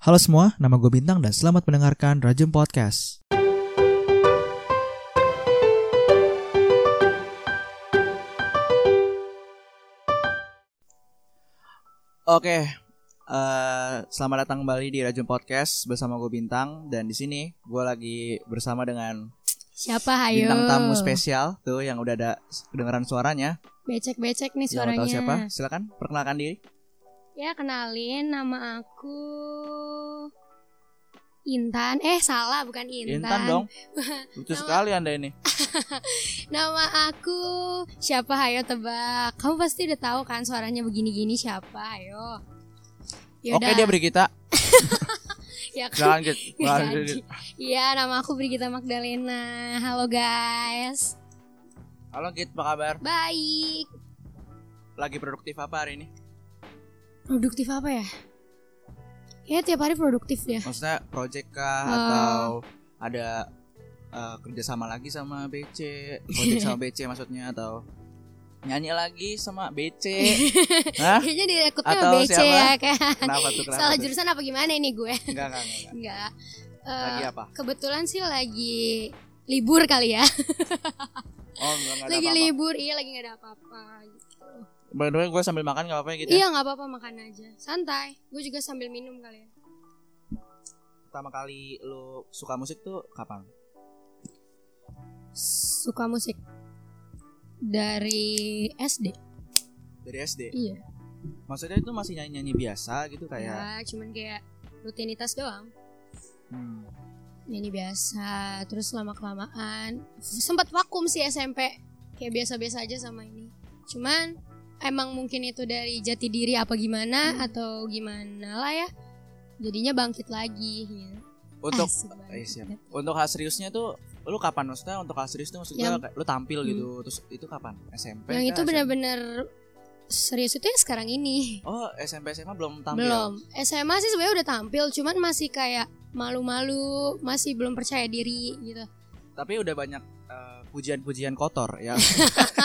Halo semua, nama gue Bintang dan selamat mendengarkan Rajum Podcast. Oke, eh, selamat datang kembali di Rajum Podcast bersama gue Bintang dan di sini gue lagi bersama dengan Siapa hayo? bintang tamu spesial tuh yang udah ada kedengaran suaranya. Becek-becek nih Yang suaranya. tahu siapa? Silakan perkenalkan diri. Ya kenalin nama aku Intan. Eh salah bukan Intan. Intan dong. Lucu Nama- sekali anda ini. Nama aku siapa hayo tebak. Kamu pasti udah tahu kan suaranya begini-gini siapa hayo. Oke dia beri kita. Ya kan? Lanjut. Lanjut. Iya nama aku Brigita Magdalena. Halo guys. Halo Git, apa kabar? Baik. Lagi produktif apa hari ini? Produktif apa ya? Kayaknya tiap hari produktif ya. Maksudnya project kah Oh. atau ada eh, kerjasama lagi sama BC, project sama BC maksudnya atau nyanyi lagi sama BC? Hah? Kayaknya direkrutnya Atau BC siapa? ya kan. Kenapa tuh? Kenapa Salah tuh? jurusan apa gimana ini gue? Enggak, enggak, enggak. enggak. Eh, Lagi apa? kebetulan sih lagi libur kali ya. Oh, enggak, enggak ada lagi apa-apa. libur, iya lagi nggak ada apa-apa. Gitu. By the way, gue sambil makan enggak apa-apa ya gitu ya? Iya nggak apa-apa makan aja, santai. Gue juga sambil minum kali ya. Pertama kali lu suka musik tuh kapan? Suka musik dari SD. Dari SD? Iya. Maksudnya itu masih nyanyi-nyanyi biasa gitu kayak Ya, cuman kayak rutinitas doang. hmm, Nyanyi biasa, terus lama kelamaan sempat vakum sih SMP. Kayak biasa-biasa aja sama ini. Cuman emang mungkin itu dari jati diri apa gimana Hmm. atau gimana lah ya. Jadinya bangkit lagi gitu. untuk eh, siap. untuk hal seriusnya tuh lu kapan maksudnya untuk hal serius tuh maksudnya Yang- lu tampil gitu terus itu kapan SMP Yang itu benar-benar serius itu ya sekarang ini. oh SMP SMA belum tampil Belum. SMA sih sebenarnya udah tampil, cuman masih kayak malu-malu, masih belum percaya diri gitu. Tapi udah banyak eh, pujian-pujian kotor ya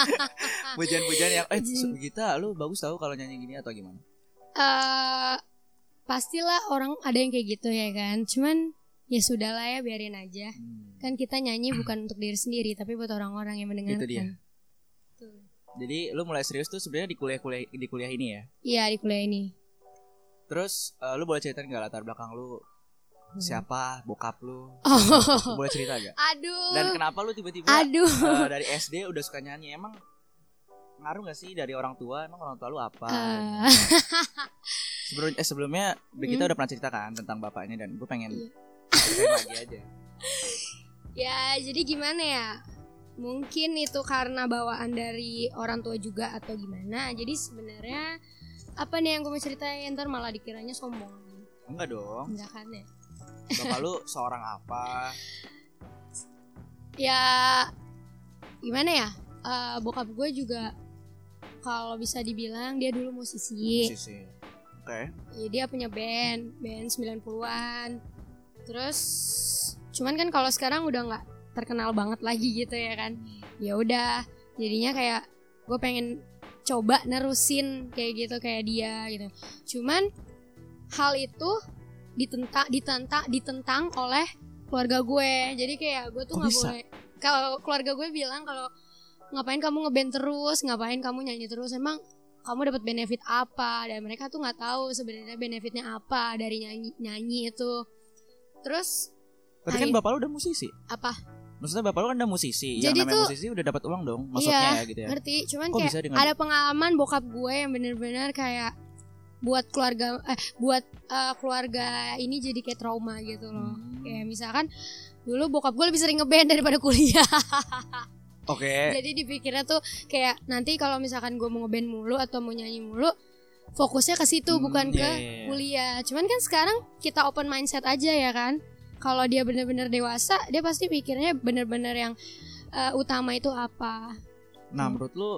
pujian-pujian yang eh. Gita lu bagus tahu kalau nyanyi gini atau gimana eh pastilah orang ada yang kayak gitu ya kan. Cuman ya sudahlah ya biarin aja. Hmm, Kan kita nyanyi bukan untuk diri sendiri, tapi buat orang-orang yang mendengarkan. Itu dia. Tuh. jadi lu mulai serius tuh sebenarnya di kuliah-kuliah di kuliah ini ya Iya di kuliah ini. terus eh, lu boleh ceritain nggak latar belakang lu. Siapa bokap lu Oh. boleh cerita gak Aduh. dan kenapa lu tiba-tiba Aduh. eh, dari SD udah suka nyanyi emang ngaruh gak sih dari orang tua emang orang tua lu apa Eh, sebelum eh sebelumnya kita Hmm. udah pernah ceritakan tentang bapaknya dan gue pengen Iya. ceritain lagi aja ya jadi gimana ya? Mungkin itu karena bawaan dari orang tua juga atau gimana. Jadi sebenarnya apa nih yang gue mau ceritain ntar malah dikiranya sombong. enggak dong Enggak kan ya? Bapak lu seorang apa? Ya gimana ya? Eh, bokap gue juga kalau bisa dibilang dia dulu musisi. Musisi. Oke. Ya, dia punya band band 90-an terus cuman kan kalau sekarang udah nggak terkenal banget lagi gitu ya kan? Ya udah jadinya kayak gue pengen coba nerusin kayak gitu kayak dia gitu. Cuman hal itu ditentang ditentang ditentang oleh keluarga gue. Jadi kayak gue tuh nggak boleh. Kalau keluarga gue bilang kalau ngapain kamu ngeband terus ngapain kamu nyanyi terus emang kamu dapat benefit apa? Dan mereka tuh nggak tahu sebenarnya benefitnya apa dari nyanyi nyanyi itu. Terus tapi kan bapak lu udah musisi? Apa? Maksudnya bapak lu kan udah musisi. Jadi yang namanya tuh- musisi udah dapat uang dong maksudnya Iya, ya gitu ya. ngerti. Cuman Kok kayak ada pengalaman bokap gue yang bener-bener kayak buat keluarga eh buat eh, keluarga ini jadi kayak trauma gitu loh Hmm. kayak misalkan dulu bokap gue lebih sering ngeband daripada kuliah oke jadi dipikirnya tuh kayak nanti kalau misalkan gue mau ngeband mulu atau mau nyanyi mulu fokusnya ke situ Hmm, bukan iya, ke iya, iya. kuliah cuman kan sekarang kita open mindset aja ya kan kalau dia bener-bener dewasa dia pasti pikirnya bener-bener yang eh, utama itu apa Nah, Hmm. menurut lu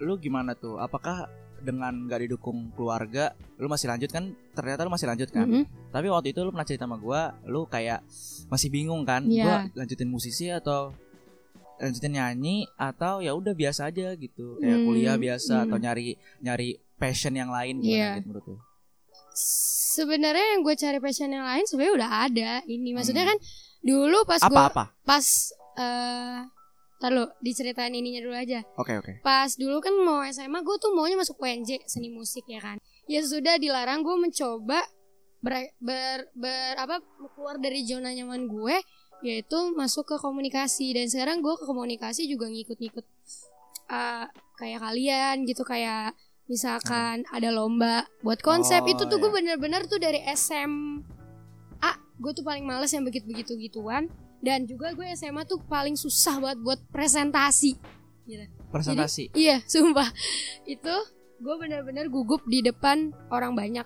lu gimana tuh? Apakah dengan gak didukung keluarga, lu masih lanjut kan? Ternyata lu masih lanjut kan? Mm-mm. Tapi waktu itu lu pernah cerita sama gua, lu kayak masih bingung kan? Iya. Gua lanjutin musisi atau lanjutin nyanyi atau ya udah biasa aja gitu, kayak Hmm, kuliah biasa hmm. atau nyari nyari passion yang lain gimana Iya. gitu menurut lu? sebenarnya yang gue cari passion yang lain sebenarnya udah ada ini maksudnya Hmm. kan dulu pas gue pas eh Ntar lu diceritain ininya dulu aja. Oke oke. Pas dulu kan mau SMA gue tuh maunya masuk UNJ seni musik ya kan? Ya sudah dilarang gue mencoba ber, ber, ber- apa keluar dari zona nyaman gue yaitu masuk ke komunikasi. Dan sekarang gue ke komunikasi juga ngikut-ngikut eh, kayak kalian gitu kayak misalkan ada lomba buat konsep. Oh, itu tuh gue iya. bener-bener tuh dari SMA gue tuh paling males yang begitu-begitu gituan dan juga gue SMA tuh paling susah buat buat presentasi Presentasi. Iya, sumpah. Itu gue bener-bener gugup di depan orang banyak.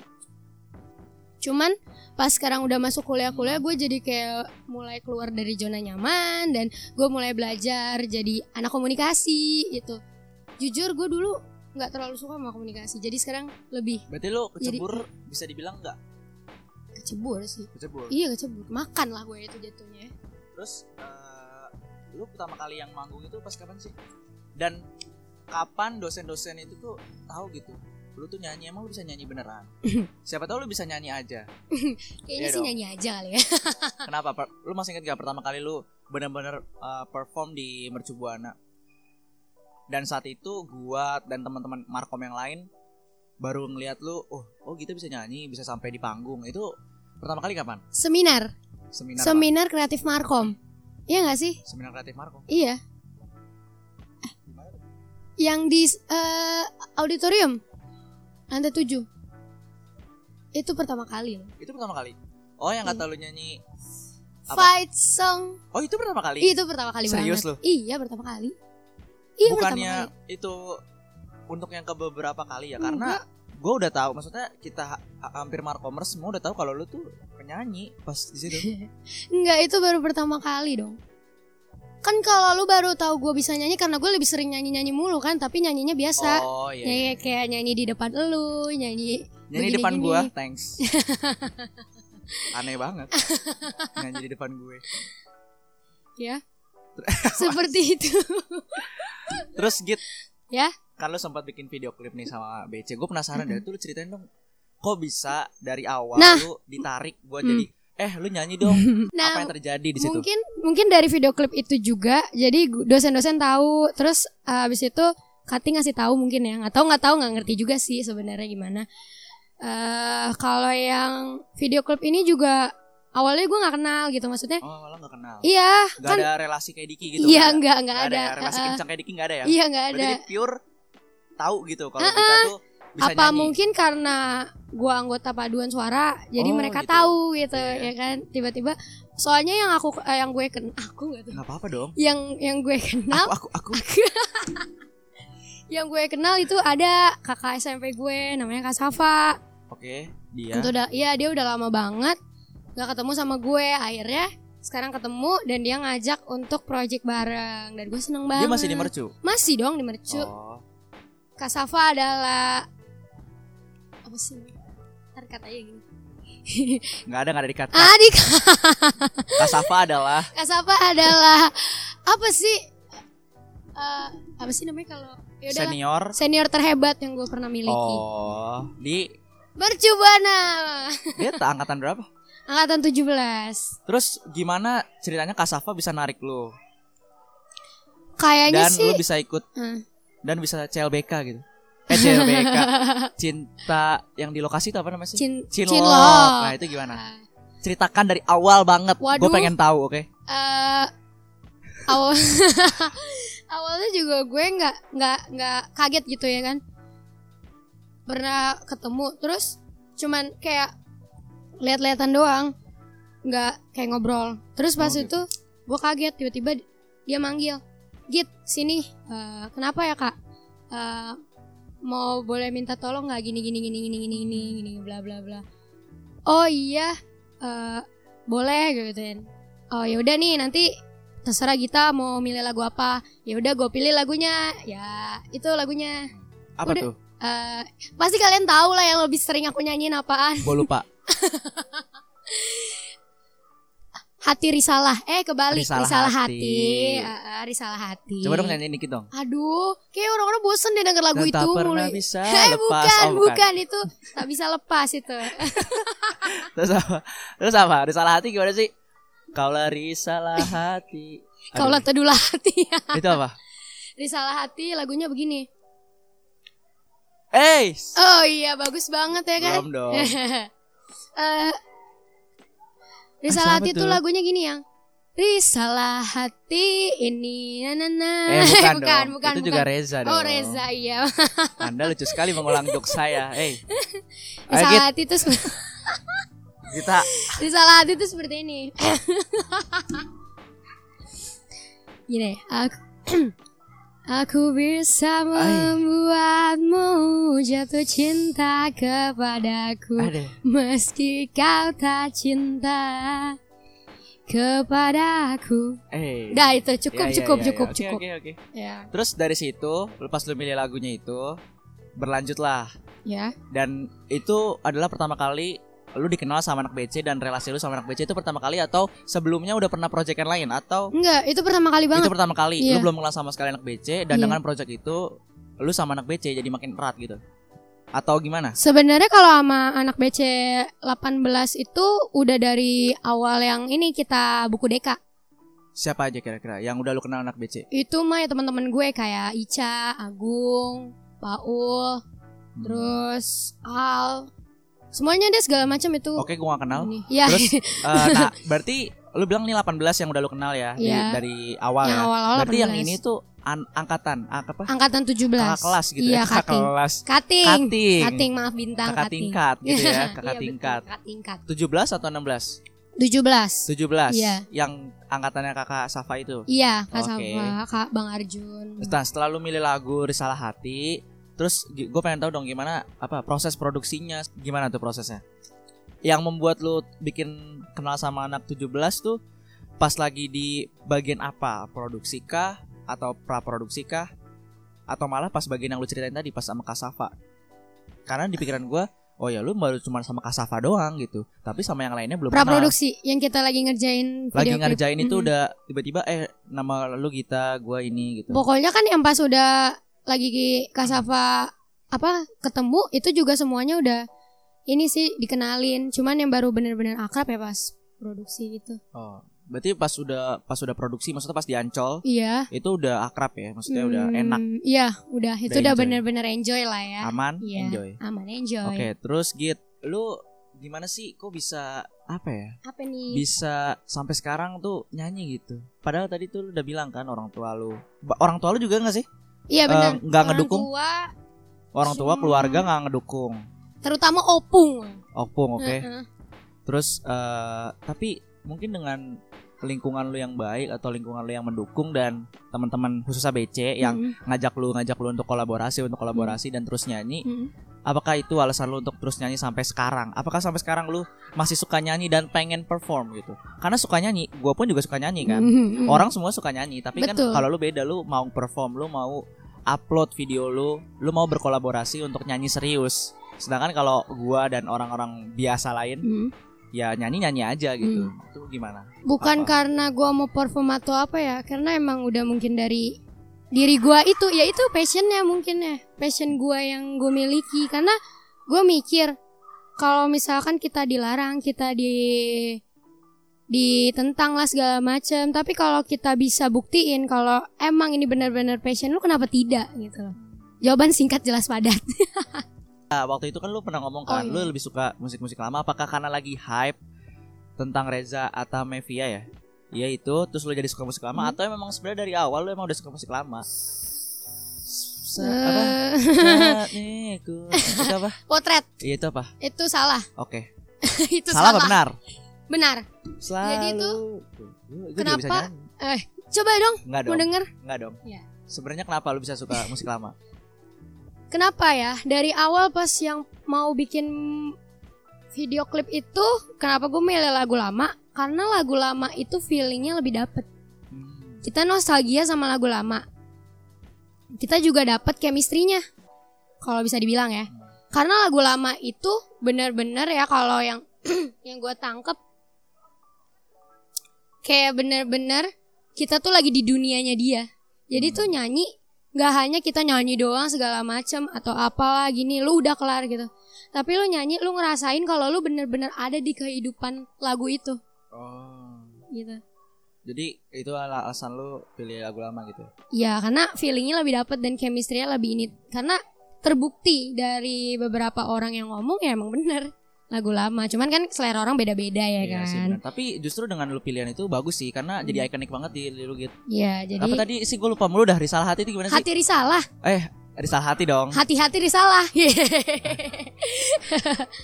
Cuman pas sekarang udah masuk kuliah-kuliah gue jadi kayak mulai keluar dari zona nyaman dan gue mulai belajar jadi anak komunikasi gitu. Jujur gue dulu nggak terlalu suka sama komunikasi. Jadi sekarang lebih Berarti Jadi- kecebur bisa dibilang nggak? kecebur sih. Kecebur. Iya kecebur. Makan lah gue itu jatuhnya. Terus eh, lu pertama kali yang manggung itu pas kapan sih? Dan kapan dosen-dosen itu tuh tahu gitu? Lu tuh nyanyi emang lu bisa nyanyi beneran? Siapa tahu lu bisa nyanyi aja. Kayaknya Iya sih dong. nyanyi aja kali ya. Kenapa? Lu masih inget gak pertama kali lu bener-bener eh, perform di Mercu Buana? Dan saat itu gua dan teman-teman Markom yang lain baru ngeliat lu, oh, oh gitu bisa nyanyi, bisa sampai di panggung. Itu pertama kali kapan? Seminar. Seminar. Seminar kreatif Markom. Iya gak sih? Seminar kreatif Markom. Iya. Yang di eh, auditorium lantai 7 Itu pertama kali. Itu pertama kali. Oh, yang kata Iya. lu nyanyi Apa? Fight song. Oh, itu pertama kali. Itu pertama kali Serius banget. lu? Iya, pertama kali. Iya, Bukannya pertama kali. itu untuk yang ke beberapa kali ya karena gue udah tahu maksudnya kita ha- hampir markomers semua udah tahu kalau lu tuh penyanyi pas di situ Enggak, itu baru pertama kali dong. Kan kalau lu baru tahu gue bisa nyanyi karena gue lebih sering nyanyi-nyanyi mulu kan, tapi nyanyinya biasa. oh iya, Nyanyi iya. kayak nyanyi di depan lu, nyanyi nyanyi di depan gua thanks aneh banget nyanyi di depan gue ya. Seperti itu. terus git Ya. Kan lu sempat bikin video klip nih sama BC gue penasaran dari itu lu ceritain dong kok bisa dari awal Nah. lu ditarik buat Hmm. jadi eh lu nyanyi dong. Nah, apa yang terjadi di situ? mungkin mungkin dari video klip itu juga jadi dosen-dosen tahu. Terus uh, habis itu Kati ngasih tahu mungkin ya nggak tahu nggak tahu nggak ngerti juga sih sebenarnya gimana. Eh kalau yang video klip ini juga awalnya gue nggak kenal gitu maksudnya oh lo gak kenal. Iya Gak kan ada relasi kayak Diki gitu iya nggak nggak nggak Nggak ada, ya? relasi Uh, kencang kayak Diki nggak ada ya? Iya nggak Berarti ada. dia pure tahu gitu kalau kita tuh bisa apa nyanyi. mungkin karena gue anggota paduan suara jadi Oh, mereka gitu. tahu gitu Iya. ya kan tiba-tiba soalnya yang aku eh, yang gue kenal aku nggak apa-apa dong. yang yang gue kenal Aku aku aku yang gue kenal itu ada kakak SMP gue namanya Kak Safa oke dia. Itu udah iya dia udah lama banget nggak ketemu sama gue akhirnya sekarang ketemu dan dia ngajak untuk project bareng dan gue seneng banget Dia masih di mercu. masih dong di mercu Oh, Kak Safa adalah apa sih ntar katanya gini nggak ada nggak ada di kata. adik Kasafa adalah Kak Safa adalah apa sih Eh, apa sih namanya kalau ya udahlah. senior. senior terhebat yang gue pernah miliki Oh, di Bercubana dia tak angkatan berapa? angkatan 17 Terus gimana ceritanya Kasafa bisa narik lu kayaknya dan sih lu bisa ikut Hmm. Dan bisa CLBK gitu. Eh CLBK. Cinta yang di lokasi itu apa namanya sih? Cin Cinlok. Cinlok. Nah, itu gimana? Ceritakan dari awal banget. Gue pengen tahu, oke? eh awal awalnya juga gue nggak nggak nggak kaget gitu ya kan pernah ketemu terus cuman kayak lihat-lihatan doang nggak kayak ngobrol terus pas Oh, itu gue kaget tiba-tiba dia manggil git sini. Eh, kenapa ya kak? Eh, mau boleh minta tolong nggak? Gini gini gini gini gini gini gini bla bla bla. Oh iya. Eh, boleh gitu kan. Oh ya udah nih nanti terserah kita mau milih lagu apa. Ya udah gue pilih lagunya. Ya itu lagunya. Apa Udah. tuh? Eh, pasti kalian tahu lah yang lebih sering aku nyanyiin apaan. Gue lupa. hati risalah. Eh kebalik Risalah risalah, hati. hati. Ah, ah, risalah hati. Coba dong nyanyiin dikit dong. Aduh, kayak orang-orang bosen deh denger lagu Dan itu tak mulai. bisa Eh lepas. bukan, Oh, bukan itu tak bisa lepas itu. Terus apa? Terus apa? Risalah hati gimana sih? Kaulah risalah hati. Kaulah tedulah hati. Itu apa? risalah hati lagunya begini. Eh, Oh iya, bagus banget ya kan? belum dong. Eh, risalah Ah, hati itu tuh? lagunya gini yang Risalah hati ini na na na. Eh, bukan, bukan, dong. bukan, Itu bukan. juga Reza dong. Oh Reza iya. Anda lucu sekali mengulang jok saya. Ayo Risalah hati itu kita risalah hati itu seperti ini. Gini, aku Aku bisa membuatmu jatuh cinta kepadaku ada. Meski kau tak cinta kepadaku Eh. Dah itu cukup Ya, ya, cukup ya, ya. cukup Oke, cukup Oke, oke. Ya Terus dari situ, lepas lu milih lagunya itu, berlanjutlah ya dan itu adalah pertama kali lu dikenal sama anak BC dan relasi lu sama anak BC itu pertama kali atau sebelumnya udah pernah project yang lain? Atau Enggak itu pertama kali itu banget pertama kali. Iya. lu belum kenal sama sekali anak BC dan Iya. dengan project itu lu sama anak BC jadi makin erat gitu. Atau gimana? Sebenarnya kalau sama anak BC 18 itu udah dari awal yang ini kita buku deka siapa aja kira-kira yang udah lu kenal anak BC Itu mah ya teman-teman gue kayak Ica, Agung, Paul, Hmm. terus Al Semuanya deh segala macam itu oke gua gak kenal ini. Ya, terus eh, nah berarti lu bilang nih 18 yang udah lu kenal ya di- Iya. dari awal yang ya awal-awal berarti yang 18. ini tuh an- angkatan apa angkatan 17 kakak kelas gitu Iya, ya kakak kating. kelas Kating. Kating. Kating, maaf bintang kakak kating. tingkat gitu ya Iya, kakak betul, tingkat kakak tingkat. 17 atau 16 17. 17 Iya. yang angkatannya kakak Safa itu Iya, Kak Oke. Safa, Kak Bang Arjun. Nah, setelah lu milih lagu Risalah Hati, terus gue pengen tahu dong gimana apa proses produksinya, gimana tuh prosesnya? Yang membuat lu bikin kenal sama anak 17 tuh pas lagi di bagian apa? Produksi kah atau pra produksi kah? Atau malah pas bagian yang lu ceritain tadi pas sama Kak Safa? Karena di pikiran gue, oh ya lu baru cuma sama Kak Safa doang gitu, tapi sama yang lainnya belum kenal. Praproduksi yang kita lagi ngerjain video Lagi ngerjain itu Mhm. udah tiba-tiba eh nama lu Gita, gua ini gitu. Pokoknya kan yang pas udah lagi Kak Safa apa ketemu itu juga semuanya udah ini sih dikenalin. Cuman yang baru bener-bener akrab ya pas produksi gitu. Oh, berarti pas udah pas udah produksi maksudnya pas diancol Iya. itu udah akrab ya, maksudnya udah Hmm, enak, Iya, udah. Itu Udah udah enjoy. bener-bener enjoy lah ya. aman, Iya. enjoy. Aman enjoy. Oke, terus Git, lu gimana sih kok bisa apa ya? Apa nih? Bisa sampai sekarang tuh nyanyi gitu. Padahal tadi tuh lu udah bilang kan orang tua lu. Orang tua lu juga gak sih? Iya Eh, benar. Orang ngedukung? tua, Orang tua keluarga nggak ngedukung. terutama opung. Opung, oke. Heeh. Terus eh tapi mungkin dengan lingkungan lu yang baik atau lingkungan lu yang mendukung dan teman-teman khususnya BC yang Mm-mm. ngajak lu ngajak lu untuk kolaborasi untuk kolaborasi dan terus nyanyi Mm-mm. Apakah itu alasan lu untuk terus nyanyi sampai sekarang apakah sampai sekarang lu masih suka nyanyi dan pengen perform gitu karena suka nyanyi gua pun juga suka nyanyi kan Mm-mm. orang semua suka nyanyi tapi kan Betul. kalau lu beda lu mau perform lu mau upload video lu lu mau berkolaborasi untuk nyanyi serius sedangkan kalau gua dan orang-orang biasa lain Mm. ya nyanyi nyanyi aja gitu Hmm. itu gimana Bukan Apa? karena gua mau perform atau apa ya, karena emang udah mungkin dari diri gua itu, ya itu passionnya mungkin ya, passion gua yang gue miliki. Karena gua mikir kalau misalkan kita dilarang, kita di ditentang lah segala macam. Tapi kalau kita bisa buktiin kalau emang ini benar-benar passion lu, kenapa tidak gitu? loh. Jawaban singkat jelas padat. Nah, waktu itu kan lu pernah ngomong kan Oh, iya. lu lebih suka musik-musik lama apakah karena lagi hype tentang Reza atau Mevia ya Iya itu terus lu jadi suka musik lama Hmm. atau memang sebenarnya dari awal lu emang udah suka musik lama Sa- apa Eh, Saatniku. itu apa Potret iya itu apa itu salah. oke itu salah apa salah. benar Benar. selalu Jadi itu, kenapa? Eh, coba dong Enggak mau dong denger. Enggak dong Iya. sebenarnya kenapa lu bisa suka musik lama Kenapa ya? Dari awal pas yang mau bikin video klip itu, kenapa gue milih lagu lama? Karena lagu lama itu feelingnya lebih dapet. Hmm. Kita nostalgia sama lagu lama. Kita juga dapet chemistry-nya. Kalau bisa dibilang ya. Karena lagu lama itu bener-bener ya kalau yang yang gue tangkep kayak bener-bener kita tuh lagi di dunianya dia. Jadi Hmm. tuh nyanyi nggak hanya kita nyanyi doang segala macem atau apalah gini, lu udah kelar gitu. Tapi lu nyanyi, lu ngerasain kalau lu bener-bener ada di kehidupan lagu itu, Oh. gitu. Jadi itu ala- alasan lu pilih lagu lama gitu. Ya karena feelingnya lebih dapet dan chemistry-nya lebih ini. Karena terbukti dari beberapa orang yang ngomong ya emang bener lagu lama. Cuman kan selera orang beda-beda ya Iya sih, kan. benar. Tapi justru dengan lu pilihan itu bagus sih karena jadi ikonik banget di lu gitu. Iya jadi Apa tadi sih gue lupa mulu dah risalah hati itu gimana sih? hati risalah, Eh, risalah hati dong. hati-hati risalah.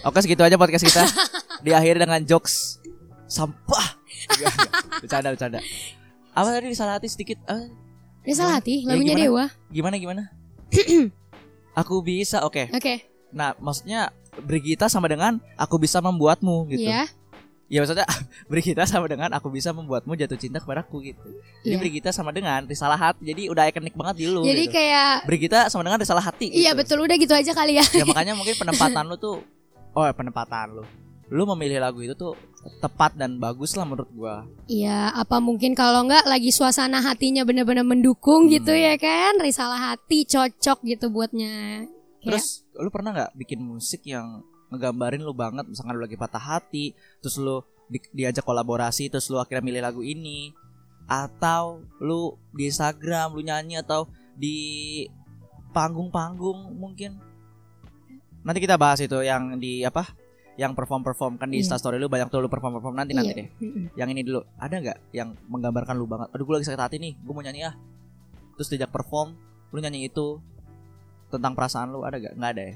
Oke segitu aja podcast kita. Diakhiri dengan jokes sampah. Enggak, enggak. bercanda bercanda. Apa tadi risalah hati sedikit? Ah, risalah hati, Ya, lagunya gimana? Dewa. gimana gimana? aku bisa, oke. Oke, Nah, maksudnya Brigita sama dengan aku bisa membuatmu gitu. ya. Ya maksudnya Brigita sama dengan aku bisa membuatmu jatuh cinta kepadaku gitu. Jadi Iya. Brigita sama dengan risalah hati. Jadi udah ikonik banget di lu. Jadi gitu. kayak Brigita sama dengan risalah hati. iya gitu. betul udah gitu aja kali ya. Ya makanya mungkin penempatan lu tuh oh penempatan lu. Lu memilih lagu itu tuh tepat dan bagus lah menurut gua. Iya, apa mungkin kalau nggak lagi suasana hatinya bener-bener mendukung Hmm. gitu ya kan? Risalah hati cocok gitu buatnya. Kayak- Terus lu pernah nggak bikin musik yang ngegambarin lu banget misalkan lu lagi patah hati, terus lu di- diajak kolaborasi, terus lu akhirnya milih lagu ini atau lu di Instagram lu nyanyi atau di panggung-panggung mungkin. Nanti kita bahas itu yang di apa? Yang perform-perform kan di Iya. Instastory lu banyak tuh lu perform-perform nanti nanti Iya. deh. Yang ini dulu, ada nggak yang menggambarkan lu banget? Aduh gue lagi sakit hati nih, gue mau nyanyi ah. Terus diajak perform, lu nyanyi itu tentang perasaan lu ada gak? Nggak ada ya?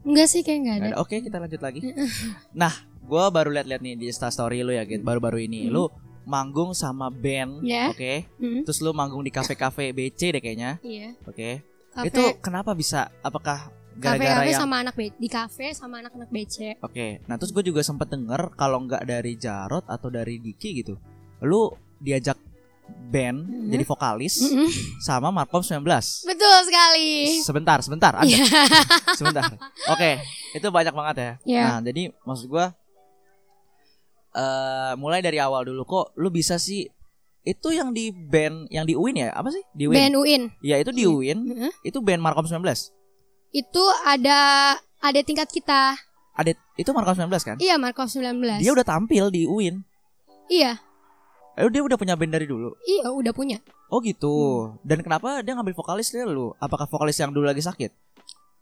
Enggak sih kayak nggak ada. Ada. Oke kita lanjut lagi. nah, gue baru lihat-lihat nih di Instastory lu ya, gitu. baru-baru ini. Hmm. Lu manggung sama band, Ya. oke? Mm-mm. Terus lu manggung di kafe-kafe BC deh kayaknya, Iya. oke? Kafe, Itu kenapa bisa? Apakah gara-gara kafe yang sama anak be- di kafe sama anak-anak BC. Oke, nah terus gue juga sempet denger kalau nggak dari Jarot atau dari Diki gitu, lu diajak band Mhm. jadi vokalis Mm-mm. sama Markom 19. Betul sekali. Sebentar, sebentar, ada. Iya. sebentar. Oke, itu banyak banget ya. Iya. Nah, jadi maksud gua eh mulai dari awal dulu kok lu bisa sih itu yang di band yang di UIN ya? Apa sih? Di UIN. Band UIN. Ya, itu di. UIN. Heeh. Itu band Markom 19. Itu ada ada tingkat kita. Ada itu Markom 19 kan? Iya, Markov 19. Dia udah tampil di UIN. Iya, Eh, dia udah punya band dari dulu. iya udah punya. Oh gitu. Hmm. Dan kenapa dia ngambil vokalis dia lu? Apakah vokalis yang dulu lagi sakit?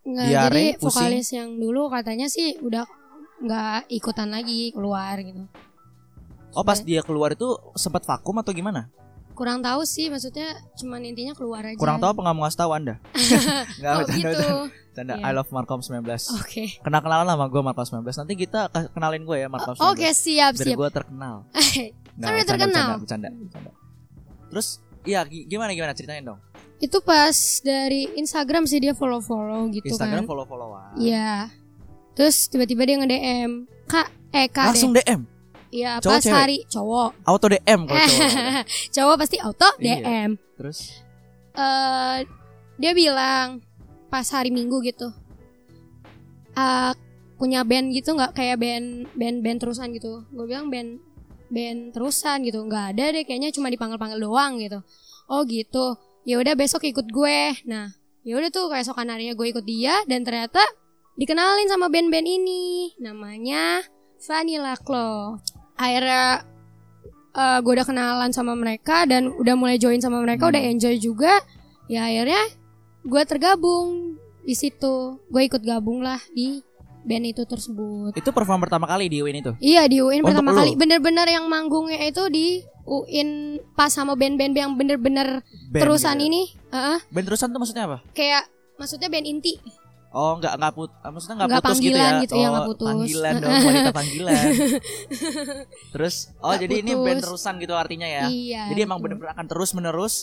Nggak, Diare, jadi pusing. vokalis yang dulu katanya sih udah nggak ikutan lagi keluar gitu. Oh pas dia keluar itu sempat vakum atau gimana? Kurang tahu sih, maksudnya cuman intinya keluar aja. Kurang tahu apa nggak mau ngasih tahu anda? Nggak Oh bercanda, gitu. bercanda. Iya. I love Markom 19. Oke. Kenal kenalan lah sama gue Markom 19. Nanti kita ke- kenalin gue ya Markom 19. Oh, Oke, siap Biar siap. gue terkenal. Bercanda, terkenal. Bercanda, bercanda, bercanda. Terus, iya gi- gimana gimana ceritain dong. Itu pas dari Instagram sih dia follow-follow gitu Instagram kan. follow followan. Iya. Terus tiba-tiba dia nge-DM, "Kak, eh Kak Langsung deh." DM, Iya, Cowok, pas cewek? hari cowok. auto DM kalau cowok. cowok pasti auto Iya. DM. Terus, eh dia bilang pas hari Minggu gitu. eh punya band gitu nggak kayak band band band terusan gitu. Gue bilang band band terusan gitu. nggak ada deh kayaknya cuma dipanggil-panggil doang gitu. Oh gitu. Ya udah besok ikut gue. Nah, ya udah tuh keesokan harinya gue ikut dia dan ternyata dikenalin sama band-band ini. Namanya Vanilla Claw. Akhirnya eh, gue udah kenalan sama mereka dan udah mulai join sama mereka, Hmm. udah enjoy juga. Ya akhirnya gue tergabung di situ. Gue ikut gabung lah di band itu tersebut. itu perform pertama kali di UIN itu. Iya di UIN Untuk pertama lu? kali bener-bener yang manggungnya itu di UIN pas sama band-band yang bener-bener Band terusan gitu. ini Heeh, Band terusan tuh maksudnya apa? kayak maksudnya band inti Oh nggak nggak put, ah, maksudnya nggak putus gitu panggilan ya? gitu, ya, oh, nggak putus. Panggilan dong, wanita panggilan. Terus, oh Nggak jadi ini putus. band terusan gitu artinya ya? iya Jadi emang gitu. bener-bener akan terus menerus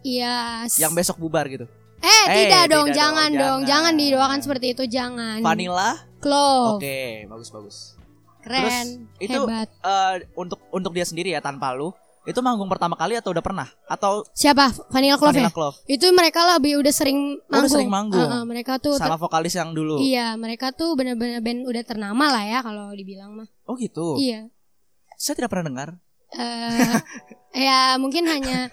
iya yang besok bubar gitu. eh, Eh, tidak dong tidak jangan dong, jangan. jangan didoakan seperti itu jangan Vanilla, Clove oke, bagus bagus. keren itu- hebat Eh untuk untuk dia sendiri ya tanpa lu, itu manggung pertama kali atau udah pernah? Atau siapa Vanilla Clove Vanilla ya Clove itu mereka lebih udah sering udah manggung, sering manggung? Heeh, mereka tuh sama vokalis yang dulu? iya mereka tuh bener-bener band udah ternama lah ya kalau dibilang mah Oh gitu. iya Saya tidak pernah dengar. eh ya mungkin hanya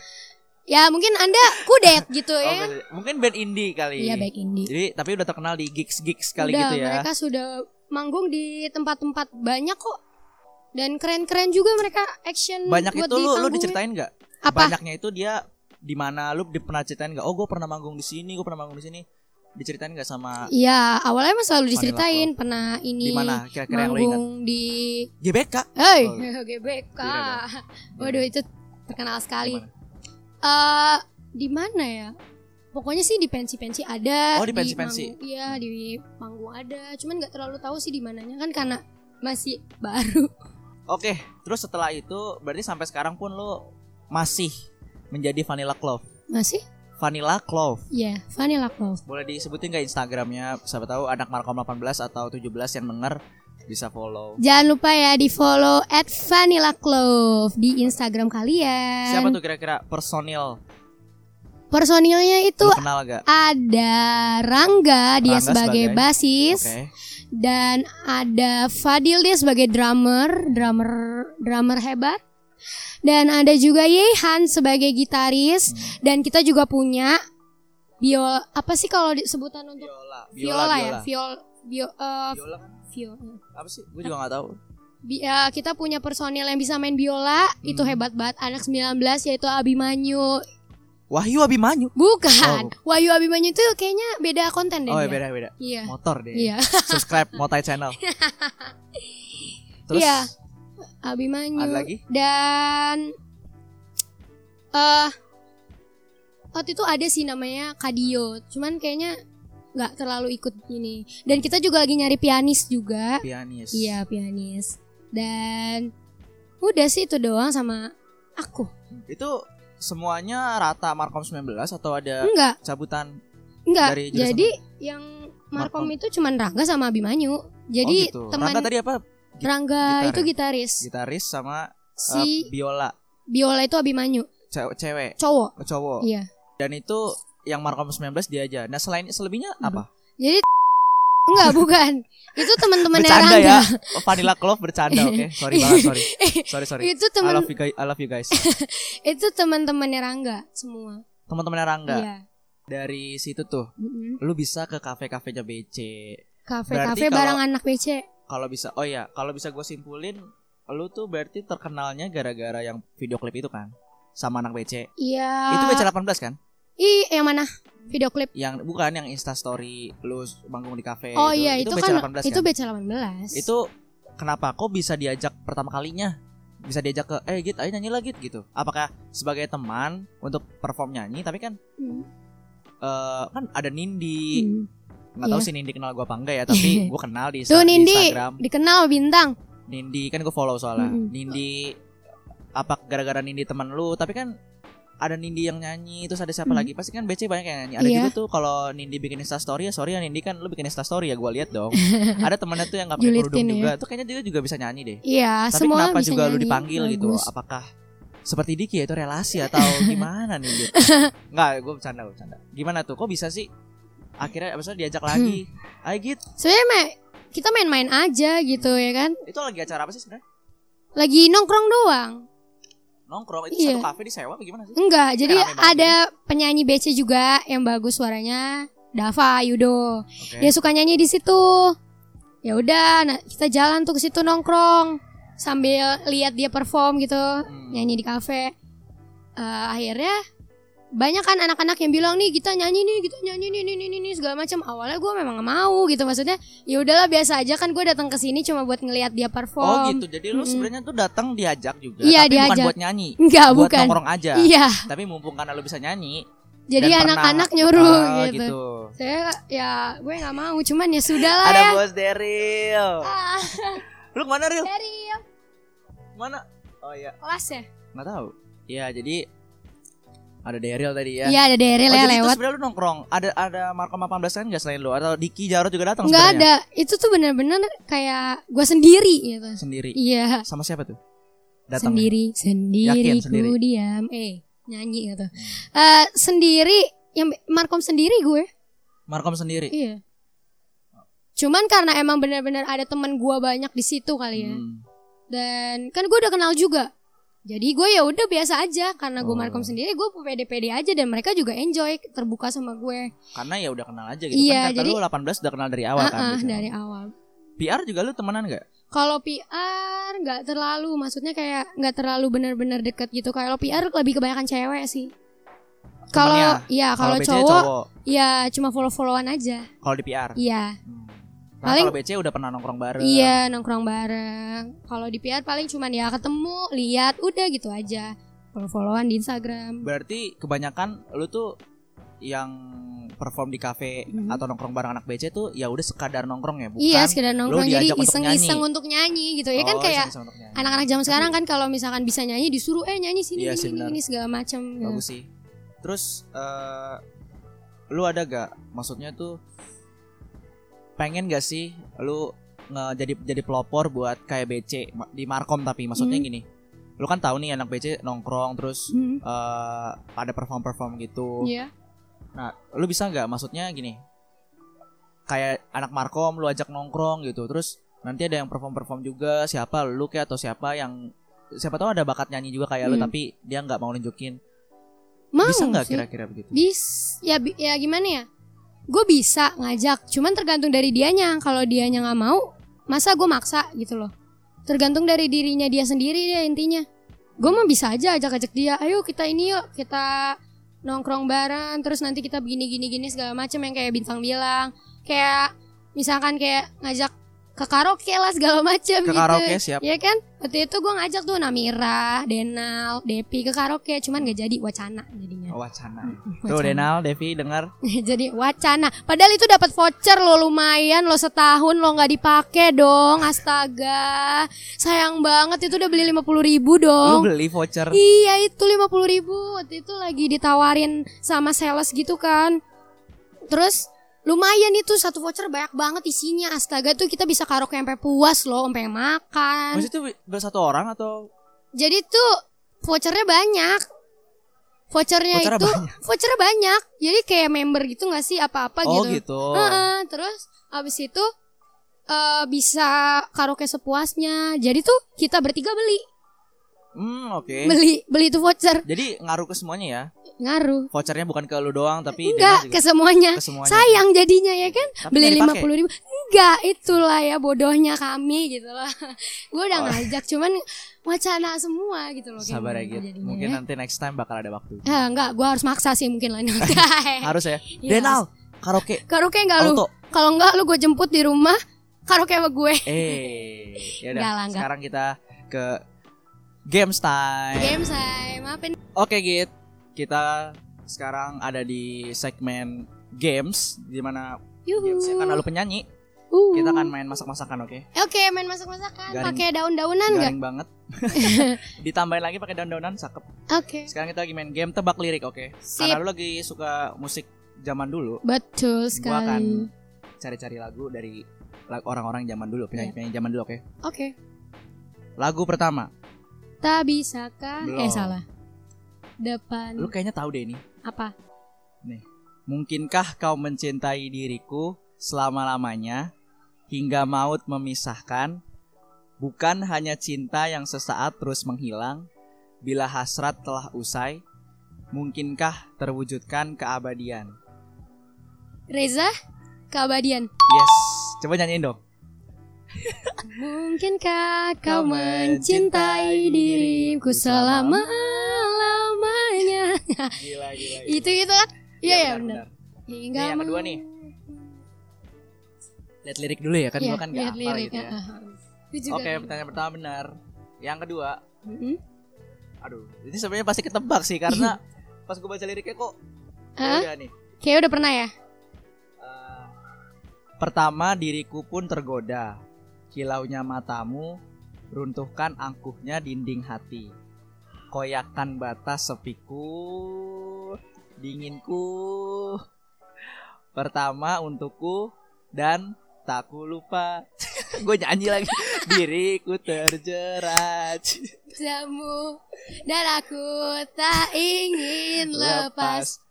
ya mungkin anda kudet gitu Oh, ya. Mungkin band indie kali. Iya baik indie. Jadi tapi udah terkenal di gigs gigs kali Udah, gitu ya. mereka sudah manggung di tempat-tempat banyak kok. Dan keren-keren juga mereka action Banyak buat itu lu lu diceritain nggak? Apa? Banyaknya itu dia di mana lu di- pernah ceritain nggak? Oh, gue pernah manggung di sini, gue pernah manggung di sini. Diceritain nggak sama Iya, awalnya emang selalu diceritain pernah ini di mana kira-kira yang lu ingat? manggung di GBK. Hey, Oh. GBK. Iya Waduh, itu terkenal sekali. Eh, di mana ya? Pokoknya sih di pensi-pensi ada. Oh, di pensi-pensi. manggung- Iya, di panggung ada. Cuman nggak terlalu tahu sih di mananya kan karena masih baru. Oke, terus setelah itu berarti sampai sekarang pun lu masih menjadi Vanilla Clove. Masih? Vanilla Clove. Iya, Vanilla Clove. Boleh disebutin nggak Instagramnya? Siapa tahu anak Markom 18 atau 17 yang denger bisa follow. Jangan lupa ya di follow at Vanilla Clove di Instagram kalian. Siapa tuh kira-kira personil? Personilnya itu ada Rangga, dia Rangga sebagai, sebagai- basis. Oke. Dan ada Fadil dia sebagai drummer, drummer drummer hebat. Dan ada juga Yehan sebagai gitaris Hmm. dan kita juga punya biola apa sih kalau disebutan untuk Viola. viola, ya? Viol bio eh, Viola kan vio- apa sih? Gue juga gak tahu. bi- eh, kita punya personil yang bisa main biola, itu Hmm. hebat banget anak 19 yaitu Abimanyu. Wahyu Abimanyu. Bukan. Wahyu Abimanyu itu kayaknya beda konten deh Oh, ya beda beda. Iya. Motor deh. Iya. Subscribe Motai Channel. Terus Iya. Abimanyu. Ada lagi? Dan eh waktu itu ada sih namanya Kadio, cuman kayaknya nggak terlalu ikut ini. Dan kita juga lagi nyari pianis juga. pianis. Iya, pianis. Dan udah sih itu doang sama aku. Itu semuanya rata Markom 19 atau ada Enggak, cabutan? enggak. Dari jurusan Jadi yang Markom Markom. itu cuman Rangga sama Abimanyu. Jadi oh, gitu. teman Rangga tadi apa? Rangga gitar itu gitaris. Gitaris sama Si uh, biola. biola itu Abimanyu, Cewek, cewek, cowok. cowok. Iya. Dan itu yang Markom 19 dia aja. Nah, selain selebihnya apa? Jadi enggak bukan. Itu teman-temannya bercanda Rangga. ya. Oh, Vanilla Clove bercanda, oke. Sorry banget, sorry. Sorry, sorry. Itu I teman love you guys. I love you guys. itu teman-temannya Rangga semua. Teman-teman Rangga Iya. dari situ tuh Mm-mm. lu bisa ke kafe-kafenya BC. Kafe-kafe barang anak BC. Kalau bisa, oh ya, kalau bisa gue simpulin, lu tuh berarti terkenalnya gara-gara yang video klip itu kan, sama anak BC. Iya. Itu BC 18 kan? Ih, yang mana? Video klip. Yang bukan yang Insta Story lu manggung di kafe. oh iya, itu, BC kan 18 itu kan? BC 18. Itu kenapa kok bisa diajak pertama kalinya? Bisa diajak ke eh Git, ayo nyanyi lagi gitu. Apakah sebagai teman untuk perform nyanyi tapi kan Hmm. eh kan ada Nindi. Hmm. nggak tahu Iya. sih Nindi kenal gua apa enggak ya, tapi gua kenal di, Tuh di Nindi Instagram. dikenal bintang. Nindi kan gue follow soalnya. Mm-mm. Nindi apa gara-gara Nindi teman lu, tapi kan ada Nindi yang nyanyi, terus ada siapa Mm. lagi? Pasti kan BC banyak yang nyanyi. Ada Iya. juga tuh kalau Nindi bikin Insta story ya, sorry ya Nindi kan lu bikin Insta story ya, gua lihat dong. ada temannya tuh yang nggak pakai kerudung ya. juga, tuh kayaknya dia juga bisa nyanyi deh. Iya, tapi semua kenapa bisa juga lu nyanyi. dipanggil gitu? Bagus. Apakah seperti Diki ya itu relasi atau gimana nih gitu? Nggak, gue bercanda, gue bercanda. Gimana tuh? Kok bisa sih? Akhirnya itu diajak lagi. Hmm. Ayo Git, Sebenarnya kita main-main aja gitu ya kan. itu lagi acara apa sih sebenarnya? Lagi nongkrong doang. Nongkrong itu Iya. satu kafe disewa gimana sih? Enggak, jadi banget ada penyanyi BC juga yang bagus suaranya, Dava Yudo. Oke. Dia suka nyanyi di situ. Ya udah, nah, kita jalan tuh ke situ nongkrong sambil lihat dia perform gitu, Hmm. nyanyi di kafe. Eh, akhirnya banyak kan anak-anak yang bilang nih kita nyanyi nih, kita nyanyi nih, nih, nih, nih, segala macam. Awalnya gue memang gak mau gitu, maksudnya ya udahlah biasa aja kan gue datang ke sini cuma buat ngelihat dia Oh perform. gitu. Jadi lu Mm-mm. sebenarnya tuh datang diajak juga, Iya, tapi bukan diajak. buat nyanyi, Enggak, buat bukan. nongkrong aja. Iya, Tapi mumpung karena lu bisa nyanyi, jadi anak-anak nyuruh Ah, gitu. Saya ya gue nggak mau, cuman ya sudah lah Ada ya. bos Daryl. Ah, Lu ke mana Ril? dari Mana? Oh iya, kelas ya? nggak tahu. Iya, jadi ada Daryl tadi ya. Iya ada Daryl Oh, ya jadi itu lewat. sebenarnya lu nongkrong. Ada ada Markom 18 kan enggak selain lu atau Diki Jarot juga datang Nggak sebenarnya? ada. Itu tuh bener-bener kayak gue sendiri gitu. Sendiri. Iya. Sama siapa tuh? Datang. Sendiri, sendiri, Yakin sendiri? diam. Eh nyanyi gitu. Eh sendiri yang Markom sendiri gue. Markom sendiri. Iya. Cuman karena emang bener-bener ada teman gue banyak di situ kali ya. Hmm. Dan kan gue udah kenal juga. Jadi gue ya udah biasa aja karena gue Oh. markom sendiri gue pede-pede aja dan mereka juga enjoy terbuka sama gue Karena ya udah kenal aja gitu Iya, kan. Kata jadi- lu 18 udah kenal dari awal kan. Ah, ah, biasanya. dari awal PR juga lu temenan gak? kalau PR nggak terlalu maksudnya kayak nggak terlalu benar-benar deket gitu kalau PR lebih kebanyakan cewek sih kalau ya kalau BC cowok ya cuma follow-followan aja Kalau di PR. iya Hmm. Karena Paling- kalau BC udah pernah nongkrong bareng. Iya nongkrong bareng. Kalau di PR paling cuman ya ketemu, lihat, udah gitu aja. Follow-followan di Instagram. Berarti kebanyakan lu tuh yang perform di kafe Mhm. atau nongkrong bareng anak BC tuh ya udah sekadar nongkrong ya, bukan? iya sekedar nongkrong jadi untuk iseng-iseng nyanyi. untuk nyanyi gitu ya kan Oh, kayak untuk nyanyi. anak-anak zaman sekarang kan kalau misalkan bisa nyanyi disuruh eh nyanyi sini Iya gini, benar. gini, segala macam. gitu. Bagus sih. Terus eh lu ada gak maksudnya tuh pengen gak sih lu nge jadi jadi pelopor buat kayak BC di Markom tapi maksudnya Hmm. gini. Lu kan tahu nih anak BC nongkrong terus Hmm, eh ada perform-perform gitu. Iya. Nah, lu bisa nggak maksudnya gini? Kayak anak Markom lu ajak nongkrong gitu. Terus nanti ada yang perform-perform juga siapa lu kayak atau siapa yang siapa tahu ada bakat nyanyi juga kayak lu Hmm. tapi dia nggak mau nunjukin. Mau bisa nggak kira-kira begitu? Bis ya bi- ya gimana ya? Gue bisa ngajak, cuman tergantung dari dianya. Kalau dianya nggak mau, masa gue maksa gitu loh. Tergantung dari dirinya dia sendiri ya intinya. Gue mah bisa aja ajak-ajak dia, ayo kita ini yuk, kita nongkrong bareng, terus nanti kita begini gini gini segala macam yang kayak bintang bilang, kayak misalkan kayak ngajak ke karaoke lah segala macam gitu. karaoke siap. Ya kan? Waktu itu gue ngajak tuh Namira, Denal, Depi ke karaoke, cuman gak jadi wacana jadinya. Oh, wacana. Mm, Tuh wacana. Denal, Devi dengar. jadi wacana. Padahal itu dapat voucher lo lumayan lo setahun lo nggak dipakai dong. Astaga, sayang banget itu udah beli lima puluh ribu Lu dong. beli voucher. Iya itu lima puluh ribu waktu itu lagi ditawarin sama sales gitu kan. Terus lumayan itu satu voucher banyak banget isinya. Astaga tuh kita bisa karaoke sampai puas loh, sampai makan. Maksudnya itu buat satu orang atau Jadi tuh vouchernya banyak. Vouchernya Vouchernya itu banyak? vouchernya banyak. Jadi kayak member gitu nggak sih apa-apa Oh gitu. gitu. Heeh, terus abis itu eh bisa karaoke sepuasnya. Jadi tuh kita bertiga beli, Hmm, oke. beli, beli itu voucher. Jadi ngaruh ke semuanya ya. Ngaruh. Vouchernya bukan ke lu doang tapi Enggak ke semuanya. ke semuanya. Sayang jadinya ya kan. Tapi beli lima puluh ribu. Enggak, itulah ya bodohnya kami gitu loh. Gue udah Oh. ngajak, cuman wacana semua gitu loh. Sabar ya gitu jadinya Mungkin ya. nanti next time bakal ada waktu. Eh, enggak, gue harus maksa sih mungkin lain waktu. Harus ya. Iya, Denal, karaoke Karaoke enggak lu? Kalau enggak lu gue jemput di rumah karaoke sama gue. Eh, ya udah. Enggak lah, enggak. Sekarang kita ke games time. Game saya, maafin. Oke, Git. Kita sekarang ada di segmen games di mana gamesnya kan lalu penyanyi. Uh. Kita akan main masak-masakan, oke? Oke, main masak-masakan pakai daun-daunan enggak? Garing banget. Ditambahin lagi pakai daun-daunan, cakep. Oke. Sekarang kita lagi main game tebak lirik, oke? Sip. Karena lu lagi suka musik zaman dulu, Betul gua akan sekali. cari-cari lagu dari orang-orang zaman dulu, penyanyi-penyanyi zaman dulu, oke? Oke. Lagu pertama, Tak bisakah? Belum. Eh salah. Depan lu kayaknya tahu deh ini. apa? Mungkinkah kau mencintai diriku selama-lamanya hingga maut memisahkan? Bukan hanya cinta yang sesaat terus menghilang, bila hasrat telah usai, mungkinkah terwujudkan keabadian? Reza Keabadian. Yes, coba nyanyiin dong. Mungkinkah Kau mencintai diriku selama-lamanya? Gila, gila. itu itu kan? Iya ya benar. Hingga Ini yang kedua nih. Lihat lirik dulu ya kan Iya, gua kan gak lihat hafal lirik, gitu ya. juga Oke, tuh. pertanyaan pertama benar. Yang kedua, Mm-mm. aduh, ini sebenarnya pasti ketebak sih karena pas gue baca liriknya kok Hah? ya udah nih. Kayak udah pernah ya? Eh, pertama diriku pun tergoda Kilaunya matamu Runtuhkan angkuhnya dinding hati Koyakan batas sepiku Dinginku Pertama untukku Dan tak ku lupa Gue nyanyi lagi Diriku terjerat Jamu dan aku tak ingin lepas.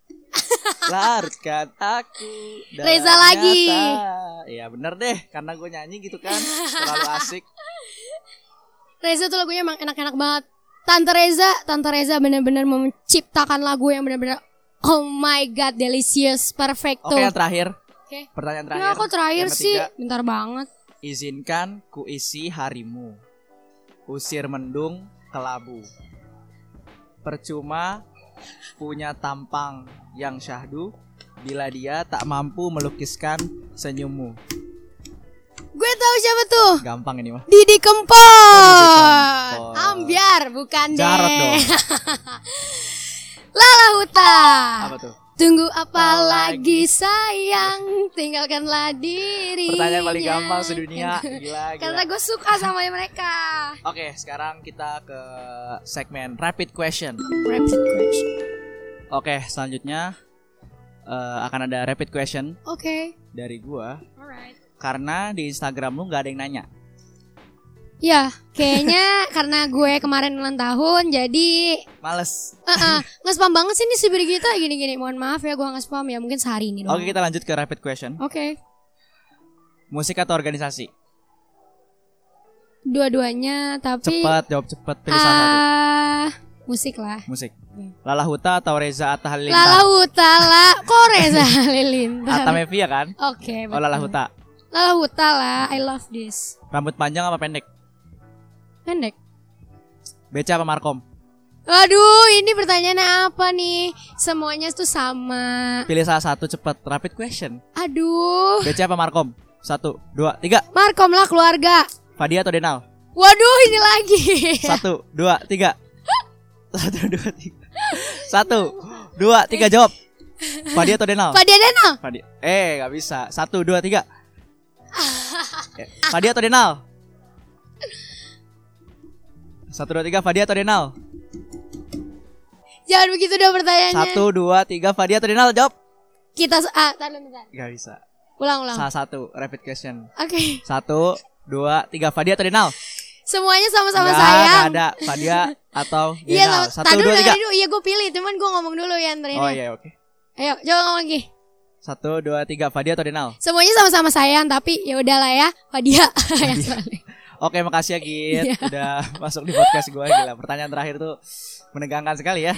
Larutkan aku dalam Reza lagi. nyata. Iya bener deh Karena gue nyanyi gitu kan Terlalu asik Reza tuh lagunya emang enak-enak banget. Tante Reza, Tante Reza benar-benar menciptakan lagu yang benar-benar oh my god delicious perfecto. Oke, yang terakhir. Oke. Pertanyaan terakhir. Ya, kok terakhir sih? Bentar banget. Izinkan kuisi harimu. Usir mendung kelabu. Percuma punya tampang yang syahdu bila dia tak mampu melukiskan senyummu. Gue tahu siapa tuh? Gampang ini mah. Didi Kempot. Kempot. Bukan deh. Jarot dong. Lala Huta. Apa tuh? Tunggu apa lagi sayang Tinggalkanlah diri Pertanyaan paling gampang sedunia. Gila, Karena gila. gue suka sama mereka Oke, sekarang kita ke segmen rapid question. Rapid question Oke, selanjutnya eh, akan ada rapid question Oke dari gua Alright karena di Instagram lu nggak ada yang nanya. Ya kayaknya karena gue kemarin ulang tahun Jadi Males. uh Nge-spam banget sih nih si Brigita Gini-gini Mohon maaf ya gue nge-spam Ya mungkin sehari ini doang Oke, kita lanjut ke rapid question. Oke Musik atau organisasi? Dua-duanya Tapi Cepat, jawab cepat, pilih salah satu. ah Musik lah Musik. Lala Huta atau Reza Atta Lala Halilintar? Huta lah Kok Reza Halilintar Atta Mevia kan? Oke Oh, Lala. Huta. Lala Huta lah I love this Rambut panjang apa pendek? Pendek Beca apa Markom? Aduh ini pertanyaannya apa nih Semuanya tuh sama Pilih salah satu cepat. Rapid question. Aduh Beca apa Markom? Satu, dua, tiga. Markom lah keluarga Fadia atau Denal? Waduh ini lagi Satu, dua, tiga. Satu, dua, tiga. Satu, dua, tiga jawab. Fadia atau Denal? Fadia Denal Fadia. Eh, nggak bisa. Satu, dua, tiga. Eh, Fadia atau Denal? Satu, dua, tiga. Fadia atau Denal? Jangan begitu dong pertanyaannya Satu, dua, tiga. Fadia atau Denal? Jawab. Kita ah, bentar. Gak bisa. Ulang ulang Salah satu. Rapid question. Oke Satu, dua, tiga. Fadia atau Denal? Semuanya sama-sama sayang nggak ada. Fadia atau Iya Denal? sama Satu, dua, tiga. Iya gue pilih Cuman gue ngomong dulu ya anterin Oh iya, oke. Ayo coba ngomong lagi Satu, dua, tiga. Fadia atau Denal? Semuanya sama-sama sayang Tapi ya udahlah ya Fadia Yang selalu. Oke, makasih ya Git Iya. udah masuk di podcast gue gila. Pertanyaan terakhir tuh menegangkan sekali ya.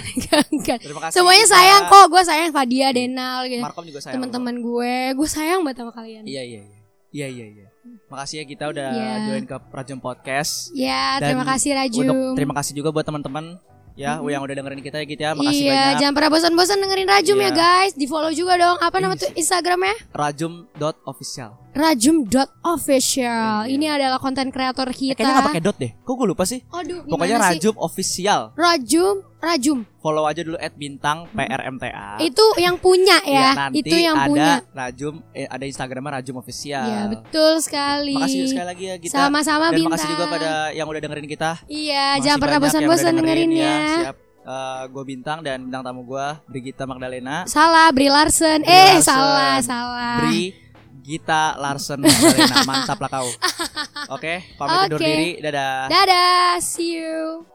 Enggak. Terima kasih. Semuanya sayang kok Gue sayang Fadia Denal gitu Markom juga sayang. Teman-teman gue Gue sayang banget sama kalian Iya, iya, iya. Iya, iya, iya. Makasih ya kita udah Iya. join ke Rajum Podcast. Ya Dan terima kasih Rajum Untuk terima kasih juga buat teman-teman ya yang udah dengerin kita ya Git ya. Makasih Iya banyak. jangan pernah bosan-bosan dengerin Rajum Iya. ya guys Di follow juga dong Apa nama Iya tuh Instagramnya Rajum.official. Rajum.official Iya. Ini adalah konten kreator Eh, kita kayaknya gak pakai dot deh. Kok gue lupa sih? Aduh Pokoknya sih? Rajum Official. Rajum Rajum Follow aja dulu at bintang PRMTA. Itu yang punya ya, Iya, nanti Itu yang ada punya Rajum eh, ada Instagramnya Rajum Official. Iya betul sekali Makasih sekali lagi ya kita. Sama-sama Dan bintang makasih juga pada yang udah dengerin kita. Iya Makasih jangan pernah bosan-bosan dengerin, dengerinnya ya. Siap. gue bintang dan bintang tamu gue Brigita Magdalena. Salah Bri Larsen Eh Larsen. salah salah Bri Gita Larsen. Mantap lah kau. Oke, pamit undur Oke. diri. Dadah. Dadah See you